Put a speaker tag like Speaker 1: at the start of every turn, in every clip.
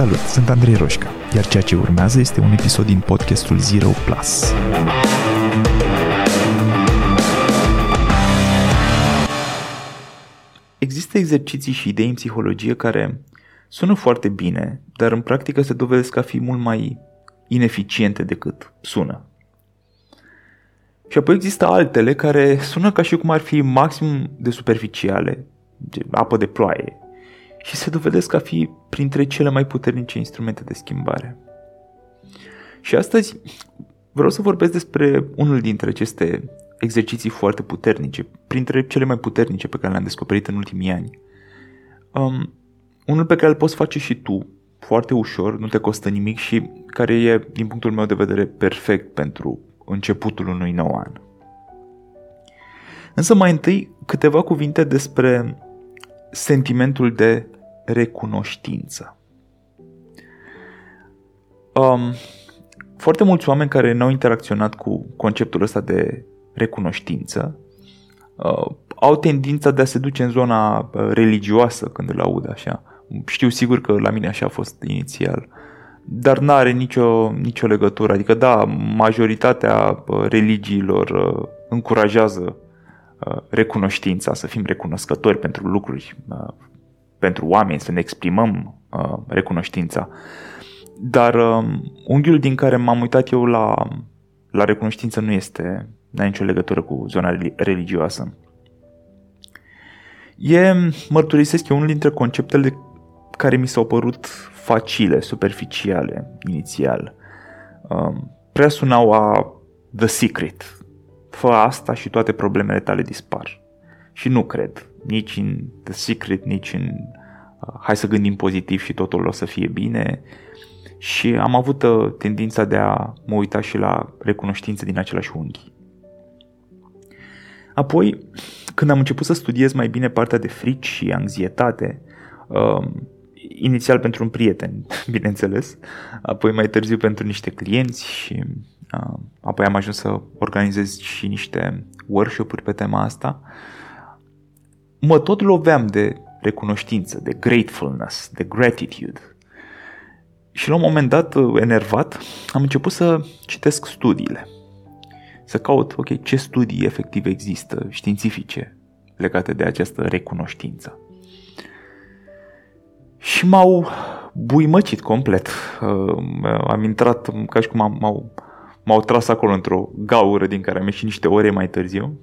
Speaker 1: Salut, sunt Andrei Roșca, iar ceea ce urmează este un episod din podcastul Zero Plus. Există exerciții și idei în psihologie care sună foarte bine, dar în practică se dovedesc a fi mult mai ineficiente decât sună. Și apoi există altele care sună ca și cum ar fi maxim de superficiale, de apă de ploaie, și se dovedesc a fi printre cele mai puternice instrumente de schimbare. Și astăzi vreau să vorbesc despre unul dintre aceste exerciții foarte puternice, printre cele mai puternice pe care le-am descoperit în ultimii ani. Um, unul pe care îl poți face și tu, foarte ușor, nu te costă nimic și care e, din punctul meu de vedere, perfect pentru începutul unui nou an. Însă mai întâi câteva cuvinte despre sentimentul de recunoștință. Um, foarte mulți oameni care n-au interacționat cu conceptul ăsta de recunoștință uh, au tendința de a se duce în zona uh, religioasă când îl aud așa. Știu sigur că la mine așa a fost inițial, dar nu are nicio, nicio legătură. Adică da, majoritatea uh, religiilor uh, încurajează Uh, recunoștința, să fim recunoscători pentru lucruri, uh, pentru oameni, să ne exprimăm uh, recunoștința. Dar um, unghiul din care m-am uitat eu la, la recunoștință nu este, nu are nicio legătură cu zona religioasă. E, mărturisesc, e unul dintre conceptele care mi s-au părut facile, superficiale, inițial. Um, prea sunau a The Secret, fă asta și toate problemele tale dispar. Și nu cred, nici în The Secret, nici în uh, hai să gândim pozitiv și totul o să fie bine. Și am avut uh, tendința de a mă uita și la recunoștință din același unghi. Apoi, când am început să studiez mai bine partea de frici și anxietate, uh, inițial pentru un prieten, bineînțeles, apoi mai târziu pentru niște clienți și Uh, apoi am ajuns să organizez și niște workshop-uri pe tema asta. Mă tot loveam de recunoștință, de gratefulness, de gratitude. Și la un moment dat, uh, enervat, am început să citesc studiile. Să caut, ok, ce studii efectiv există, științifice, legate de această recunoștință. Și m-au buimăcit complet. Uh, am intrat ca și cum am, m-au m-au tras acolo într-o gaură din care am ieșit niște ore mai târziu.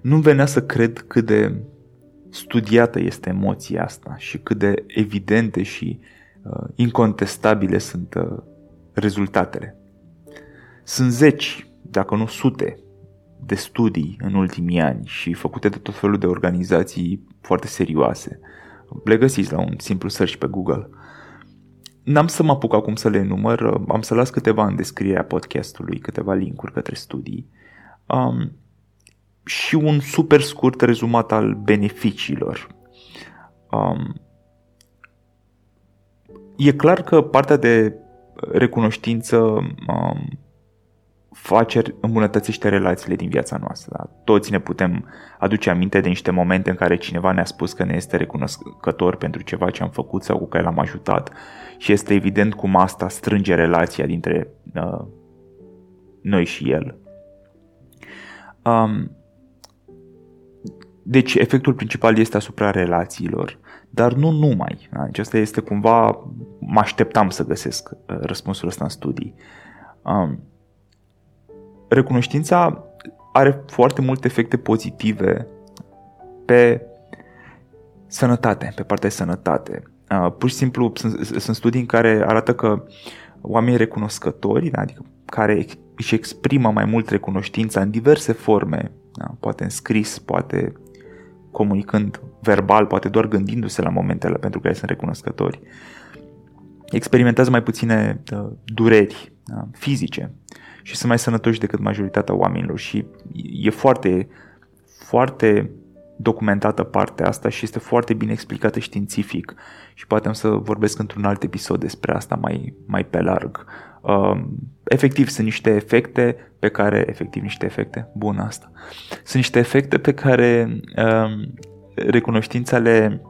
Speaker 1: Nu venea să cred cât de studiată este emoția asta și cât de evidente și uh, incontestabile sunt uh, rezultatele. Sunt zeci, dacă nu sute, de studii în ultimii ani și făcute de tot felul de organizații foarte serioase. Le găsiți la un simplu search pe Google. N-am să mă apuc acum să le număr, am să las câteva în descrierea podcastului, câteva linkuri către studii um, și un super scurt rezumat al beneficiilor. Um, e clar că partea de recunoștință um, face, îmbunătățește relațiile din viața noastră. Da? Toți ne putem aduce aminte de niște momente în care cineva ne-a spus că ne este recunoscător pentru ceva ce am făcut sau cu care l-am ajutat și este evident cum asta strânge relația dintre uh, noi și el. Um, deci efectul principal este asupra relațiilor, dar nu numai. Da? Deci asta este cumva, mă așteptam să găsesc uh, răspunsul ăsta în studii. Um, recunoștința are foarte multe efecte pozitive pe sănătate, pe partea de sănătate. Uh, pur și simplu sunt, sunt studii în care arată că oamenii recunoscători, adică care își exprimă mai mult recunoștința în diverse forme, da? poate în scris, poate comunicând verbal, poate doar gândindu-se la momentele pentru care sunt recunoscători, experimentează mai puține uh, dureri da? fizice și sunt mai sănătoși decât majoritatea oamenilor. Și e foarte, foarte documentată partea asta și este foarte bine explicată științific. Și poate am să vorbesc într-un alt episod despre asta mai, mai pe larg. Uh, efectiv, sunt niște efecte pe care, efectiv niște efecte, bun asta, sunt niște efecte pe care uh, recunoștința le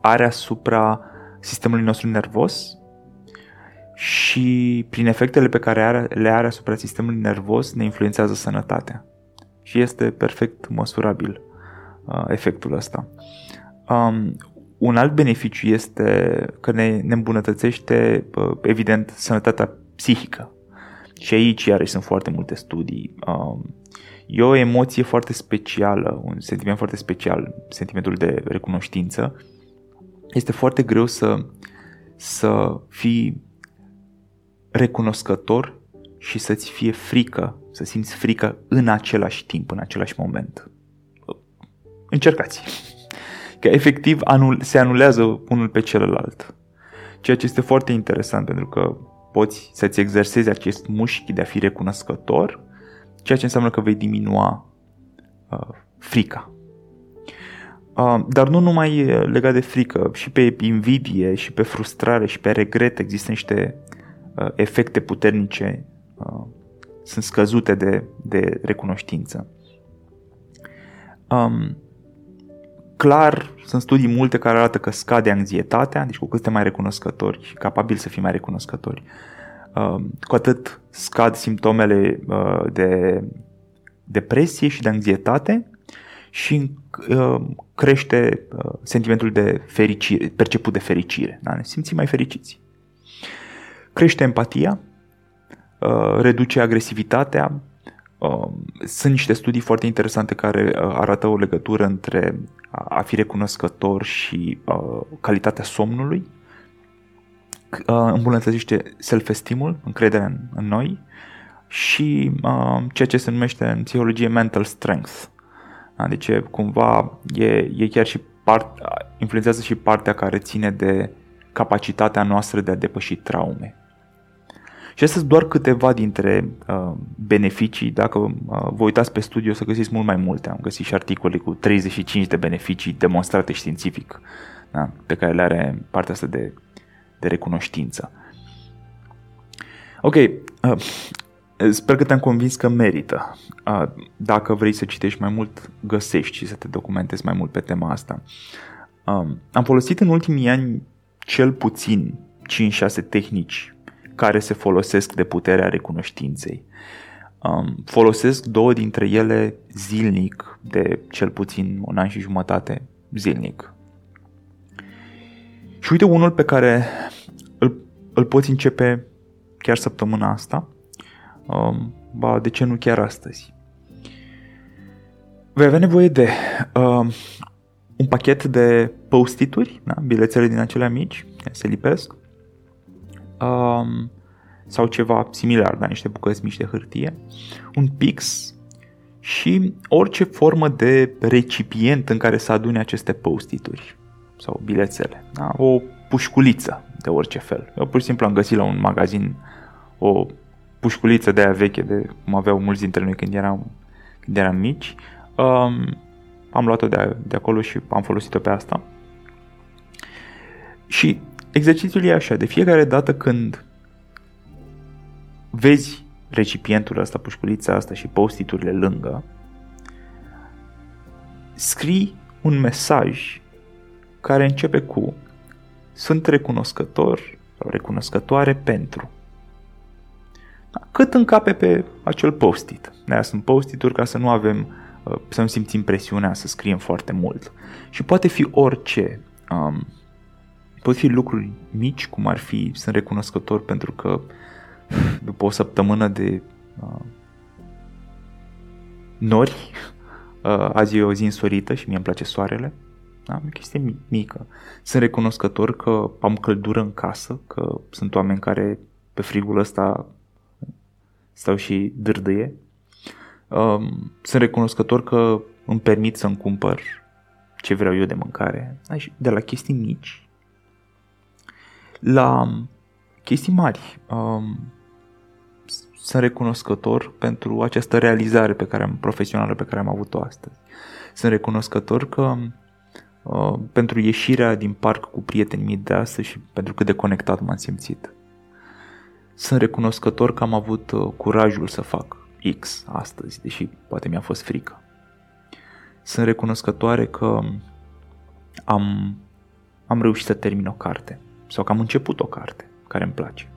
Speaker 1: are asupra sistemului nostru nervos și prin efectele pe care are, le are asupra sistemului nervos ne influențează sănătatea. Și este perfect măsurabil uh, efectul ăsta. Um, un alt beneficiu este că ne, ne îmbunătățește, uh, evident, sănătatea psihică. Și aici, iarăși, sunt foarte multe studii. Um, e o emoție foarte specială, un sentiment foarte special, sentimentul de recunoștință. Este foarte greu să, să fii recunoscător și să-ți fie frică, să simți frică în același timp, în același moment. Încercați! Că efectiv anul, se anulează unul pe celălalt. Ceea ce este foarte interesant pentru că poți să-ți exersezi acest mușchi de a fi recunoscător, ceea ce înseamnă că vei diminua uh, frica. Uh, dar nu numai legat de frică, și pe invidie, și pe frustrare, și pe regret există niște uh, efecte puternice, uh, sunt scăzute de, de recunoștință. Um, clar, sunt studii multe care arată că scade anxietatea, deci cu cât suntem mai recunoscători și capabili să fim mai recunoscători, uh, cu atât scad simptomele uh, de depresie și de anxietate și uh, crește sentimentul de fericire, perceput de fericire. Da? Ne simțim mai fericiți. Crește empatia, reduce agresivitatea, sunt niște studii foarte interesante care arată o legătură între a fi recunoscător și uh, calitatea somnului, uh, îmbunătățește self-esteem-ul, încrederea în, în noi și uh, ceea ce se numește în psihologie mental strength. Deci cumva e, e chiar și part, influențează și partea care ține de capacitatea noastră de a depăși traume. Și astea sunt doar câteva dintre uh, beneficii. Dacă uh, vă uitați pe studiu, o să găsiți mult mai multe. Am găsit și articole cu 35 de beneficii demonstrate științific, da? pe care le are partea asta de, de recunoștință. Ok, uh, sper că te-am convins că merită. Uh, dacă vrei să citești mai mult, găsești și să te documentezi mai mult pe tema asta. Uh, am folosit în ultimii ani cel puțin 5-6 tehnici care se folosesc de puterea recunoștinței. Um, folosesc două dintre ele zilnic, de cel puțin un an și jumătate zilnic. Și uite unul pe care îl, îl poți începe chiar săptămâna asta, um, ba, de ce nu chiar astăzi. Vei avea nevoie de um, un pachet de post-it-uri, da? bilețele din acelea mici, se lipesc, um, sau ceva similar, da, niște bucăți mici de hârtie, un pix și orice formă de recipient în care să adune aceste post-it-uri sau bilețele. Da? O pușculiță de orice fel. Eu pur și simplu am găsit la un magazin o pușculiță de aia veche, de cum aveau mulți dintre noi când eram, când eram mici. Um, am luat-o de, de acolo și am folosit-o pe asta. Și Exercițiul e așa, de fiecare dată când vezi recipientul ăsta, pușculița asta și postiturile lângă, scrii un mesaj care începe cu sunt recunoscător sau recunoscătoare pentru. Cât încape pe acel post-it. de sunt post-it-uri ca să nu avem, uh, să nu simțim presiunea să scriem foarte mult. Și poate fi orice. Um, Pot fi lucruri mici, cum ar fi, sunt recunoscător pentru că după o săptămână de uh, nori, uh, azi e o zi însorită și mie îmi place soarele, da? o chestie mică. Sunt recunoscător că am căldură în casă, că sunt oameni care pe frigul ăsta stau și dârdâie. Um, sunt recunoscător că îmi permit să-mi cumpăr ce vreau eu de mâncare. De la chestii mici la chestii mari. Um, sunt recunoscător pentru această realizare pe care am, profesională pe care am avut-o astăzi. Sunt recunoscător că uh, pentru ieșirea din parc cu prietenii mei de astăzi și pentru cât de conectat m-am simțit. Sunt recunoscător că am avut uh, curajul să fac X astăzi, deși poate mi-a fost frică. Sunt recunoscătoare că am, am reușit să termin o carte sau că am început o carte care îmi place.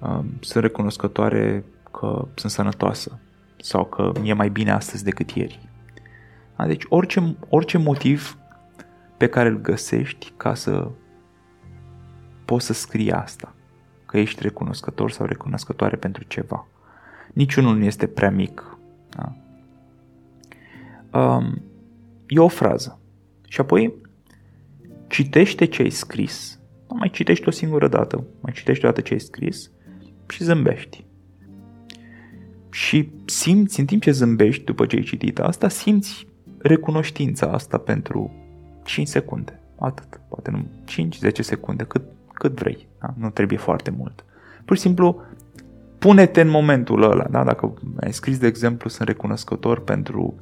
Speaker 1: Um, sunt recunoscătoare că sunt sănătoasă sau că mi-e mai bine astăzi decât ieri. Deci orice, orice motiv pe care îl găsești ca să poți să scrii asta, că ești recunoscător sau recunoscătoare pentru ceva. Niciunul nu este prea mic. Da? Um, e o frază. Și apoi citește ce ai scris. Mai citești o singură dată, mai citești o dată ce ai scris și zâmbești. Și simți, în timp ce zâmbești după ce ai citit asta, simți recunoștința asta pentru 5 secunde. Atât. Poate nu 5-10 secunde, cât, cât vrei. Da? Nu trebuie foarte mult. Pur și simplu, pune-te în momentul ăla. Da? Dacă ai scris, de exemplu, sunt recunoscător pentru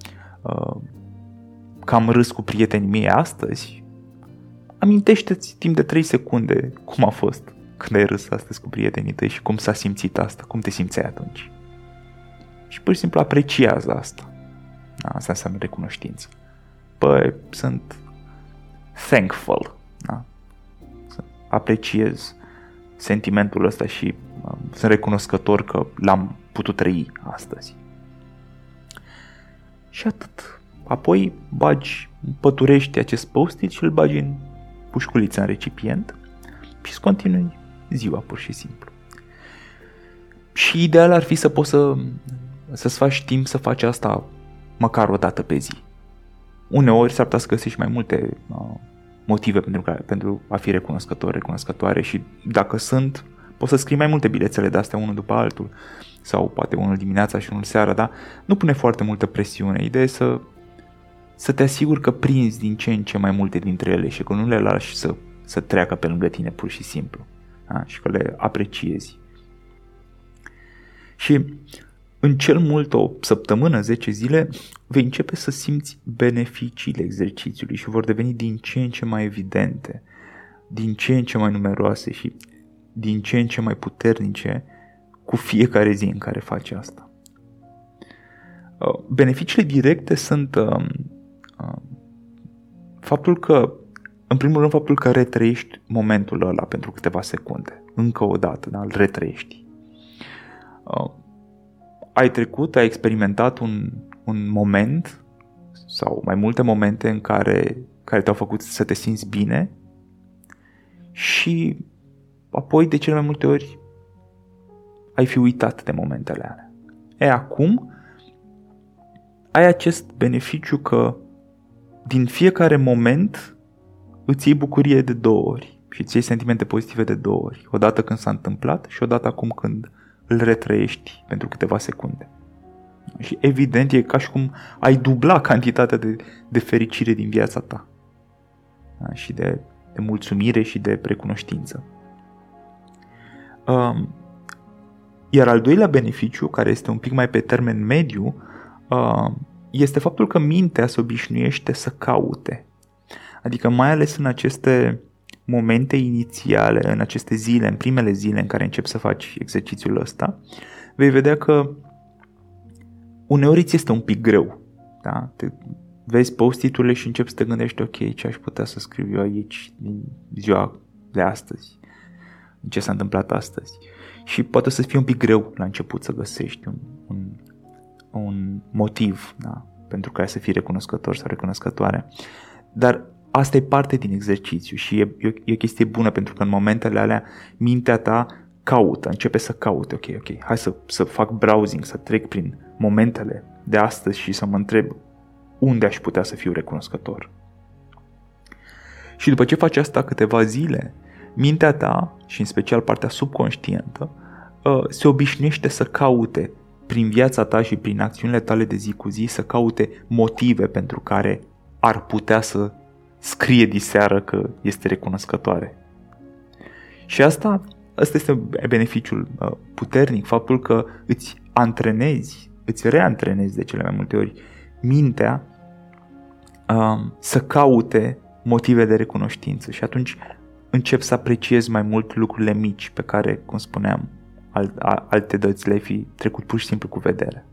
Speaker 1: uh, că am râs cu prietenii mei astăzi, amintește-ți timp de 3 secunde cum a fost când ai râs astăzi cu prietenii tăi și cum s-a simțit asta, cum te simțeai atunci. Și pur și simplu apreciază asta. Da, asta înseamnă recunoștință. Păi, sunt thankful. Da? Apreciez sentimentul ăsta și um, sunt recunoscător că l-am putut trăi astăzi. Și atât. Apoi bagi, păturești acest post-it și îl bagi în pușculiță în recipient și îți continui ziua pur și simplu. Și ideal ar fi să poți să, să-ți faci timp să faci asta măcar o dată pe zi. Uneori s-ar putea să găsești mai multe uh, motive pentru, care, pentru a fi recunoscător, recunoscătoare și dacă sunt, poți să scrii mai multe bilețele de astea unul după altul sau poate unul dimineața și unul seara, dar nu pune foarte multă presiune. Ideea e să, să te asiguri că prinzi din ce în ce mai multe dintre ele și că nu le lași să, să treacă pe lângă tine pur și simplu da? și că le apreciezi. Și în cel mult o săptămână, 10 zile, vei începe să simți beneficiile exercițiului și vor deveni din ce în ce mai evidente, din ce în ce mai numeroase și din ce în ce mai puternice cu fiecare zi în care faci asta. Uh, beneficiile directe sunt um, um, faptul că, în primul rând, faptul că retrăiești momentul ăla pentru câteva secunde, încă o dată, da? îl retrăiești. Uh, ai trecut, ai experimentat un, un moment sau mai multe momente în care, care te-au făcut să te simți bine și apoi de cele mai multe ori ai fi uitat de momentele alea. E, acum ai acest beneficiu că din fiecare moment îți iei bucurie de două ori și îți iei sentimente pozitive de două ori. Odată când s-a întâmplat și odată acum când îl retrăiești pentru câteva secunde. Și evident e ca și cum ai dubla cantitatea de, de fericire din viața ta. Da? Și de, de mulțumire și de recunoștință. Um, iar al doilea beneficiu, care este un pic mai pe termen mediu, uh, este faptul că mintea se obișnuiește să caute. Adică mai ales în aceste momente inițiale, în aceste zile, în primele zile în care începi să faci exercițiul ăsta, vei vedea că uneori ți este un pic greu. Da? Te vezi post-it-urile și începi să te gândești, ok, ce aș putea să scriu eu aici din ziua de astăzi? Ce s-a întâmplat astăzi? Și poate să fie un pic greu la început să găsești un, un, un motiv da? pentru care să fii recunoscător sau recunoscătoare. Dar asta e parte din exercițiu și e, e, e o chestie bună pentru că în momentele alea mintea ta caută, începe să caute, ok, ok, hai să, să fac browsing, să trec prin momentele de astăzi și să mă întreb unde aș putea să fiu recunoscător. Și după ce faci asta câteva zile, mintea ta, și în special partea subconștientă, uh, se obișnuiește să caute prin viața ta și prin acțiunile tale de zi cu zi, să caute motive pentru care ar putea să scrie diseară că este recunoscătoare. Și asta, asta este beneficiul uh, puternic, faptul că îți antrenezi, îți reantrenezi de cele mai multe ori mintea um, să caute motive de recunoștință și atunci încep să apreciezi mai mult lucrurile mici pe care, cum spuneam, alte dăți le-ai fi trecut pur și simplu cu vedere.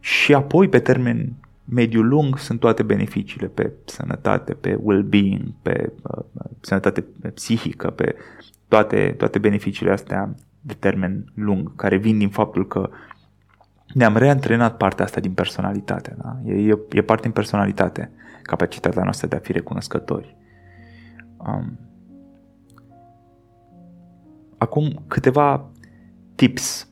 Speaker 1: Și apoi, pe termen mediu lung sunt toate beneficiile pe sănătate, pe well-being, pe uh, sănătate psihică, pe toate, toate beneficiile astea de termen lung, care vin din faptul că ne-am reantrenat partea asta din personalitate. Da? E, e, e parte din personalitate, capacitatea noastră de a fi recunoscători. Um, acum câteva tips.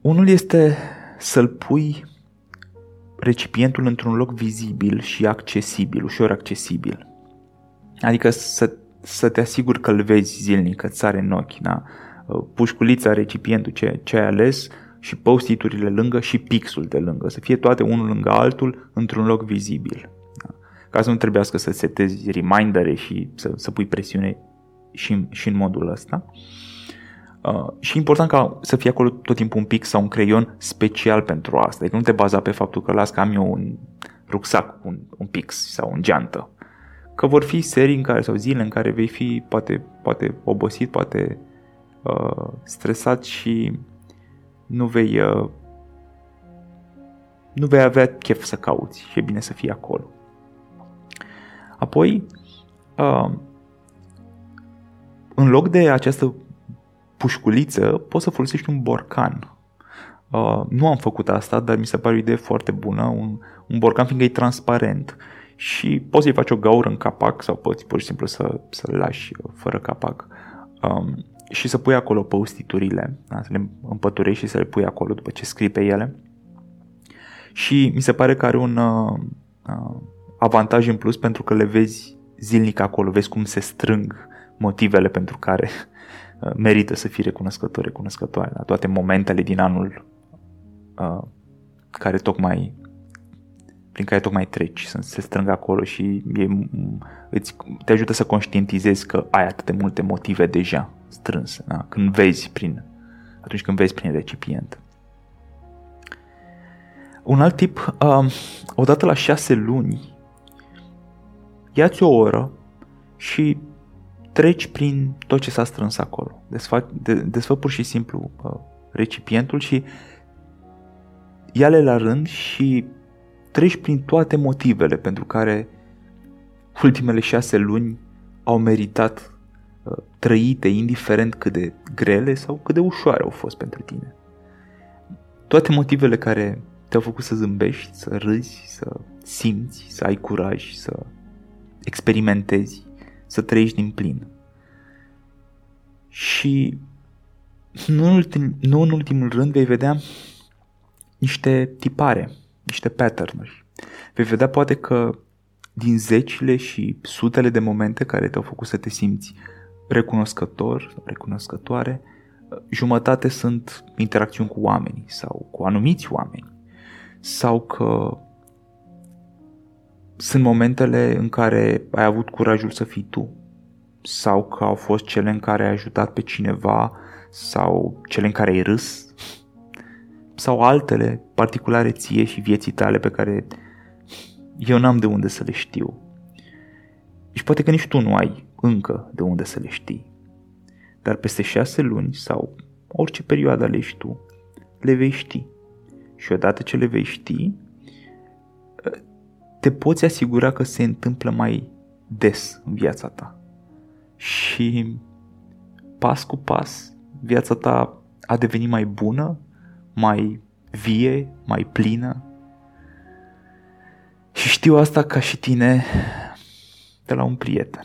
Speaker 1: Unul este să-l pui recipientul într-un loc vizibil și accesibil, ușor accesibil. Adică să, să te asiguri că îl vezi zilnic, că ți are în ochi. Da? Pușculița, recipientul, ce, ce ai ales și post-it-urile lângă și pixul de lângă. Să fie toate unul lângă altul într-un loc vizibil. Da? Ca să nu trebuiască să setezi remindere și să, să pui presiune și, și în modul ăsta. Uh, și important ca să fie acolo tot timpul un pic sau un creion special pentru asta. Adică nu te baza pe faptul că las că am eu un rucsac, un, un pix sau un geantă. Că vor fi serii în care, sau zile în care vei fi poate, poate obosit, poate uh, stresat și nu vei uh, nu vei avea chef să cauți și e bine să fii acolo. Apoi, uh, în loc de această pușculiță, poți să folosești un borcan. Uh, nu am făcut asta, dar mi se pare o idee foarte bună, un, un borcan fiindcă e transparent și poți să-i faci o gaură în capac sau poți pur și simplu să, să-l lași fără capac um, și să pui acolo postiturile, da? să le împăturești și să le pui acolo după ce scrii pe ele. Și mi se pare că are un uh, uh, avantaj în plus pentru că le vezi zilnic acolo, vezi cum se strâng motivele pentru care Uh, merită să fii recunoscător, recunoscătoare la toate momentele din anul uh, care tocmai prin care tocmai treci, să se strângă acolo și e, îți, te ajută să conștientizezi că ai atât de multe motive deja strânse, da? când vezi prin, atunci când vezi prin recipient. Un alt tip, uh, odată la șase luni, ia-ți o oră și treci prin tot ce s-a strâns acolo. Desfă, de, desfă pur și simplu uh, recipientul și ia-le la rând și treci prin toate motivele pentru care ultimele șase luni au meritat uh, trăite, indiferent cât de grele sau cât de ușoare au fost pentru tine. Toate motivele care te-au făcut să zâmbești, să râzi, să simți, să ai curaj, să experimentezi să trăiești din plin. Și nu în, ultim, nu în ultimul rând vei vedea niște tipare, niște pattern-uri. Vei vedea poate că din zecile și sutele de momente care te-au făcut să te simți recunoscător sau recunoscătoare, jumătate sunt interacțiuni cu oamenii sau cu anumiți oameni sau că sunt momentele în care ai avut curajul să fii tu sau că au fost cele în care ai ajutat pe cineva sau cele în care ai râs sau altele particulare ție și vieții tale pe care eu n-am de unde să le știu. Și poate că nici tu nu ai încă de unde să le știi. Dar peste șase luni sau orice perioadă alegi tu, le vei ști. Și odată ce le vei ști, te poți asigura că se întâmplă mai des în viața ta. Și pas cu pas, viața ta a devenit mai bună, mai vie, mai plină. Și știu asta ca și tine de la un prieten.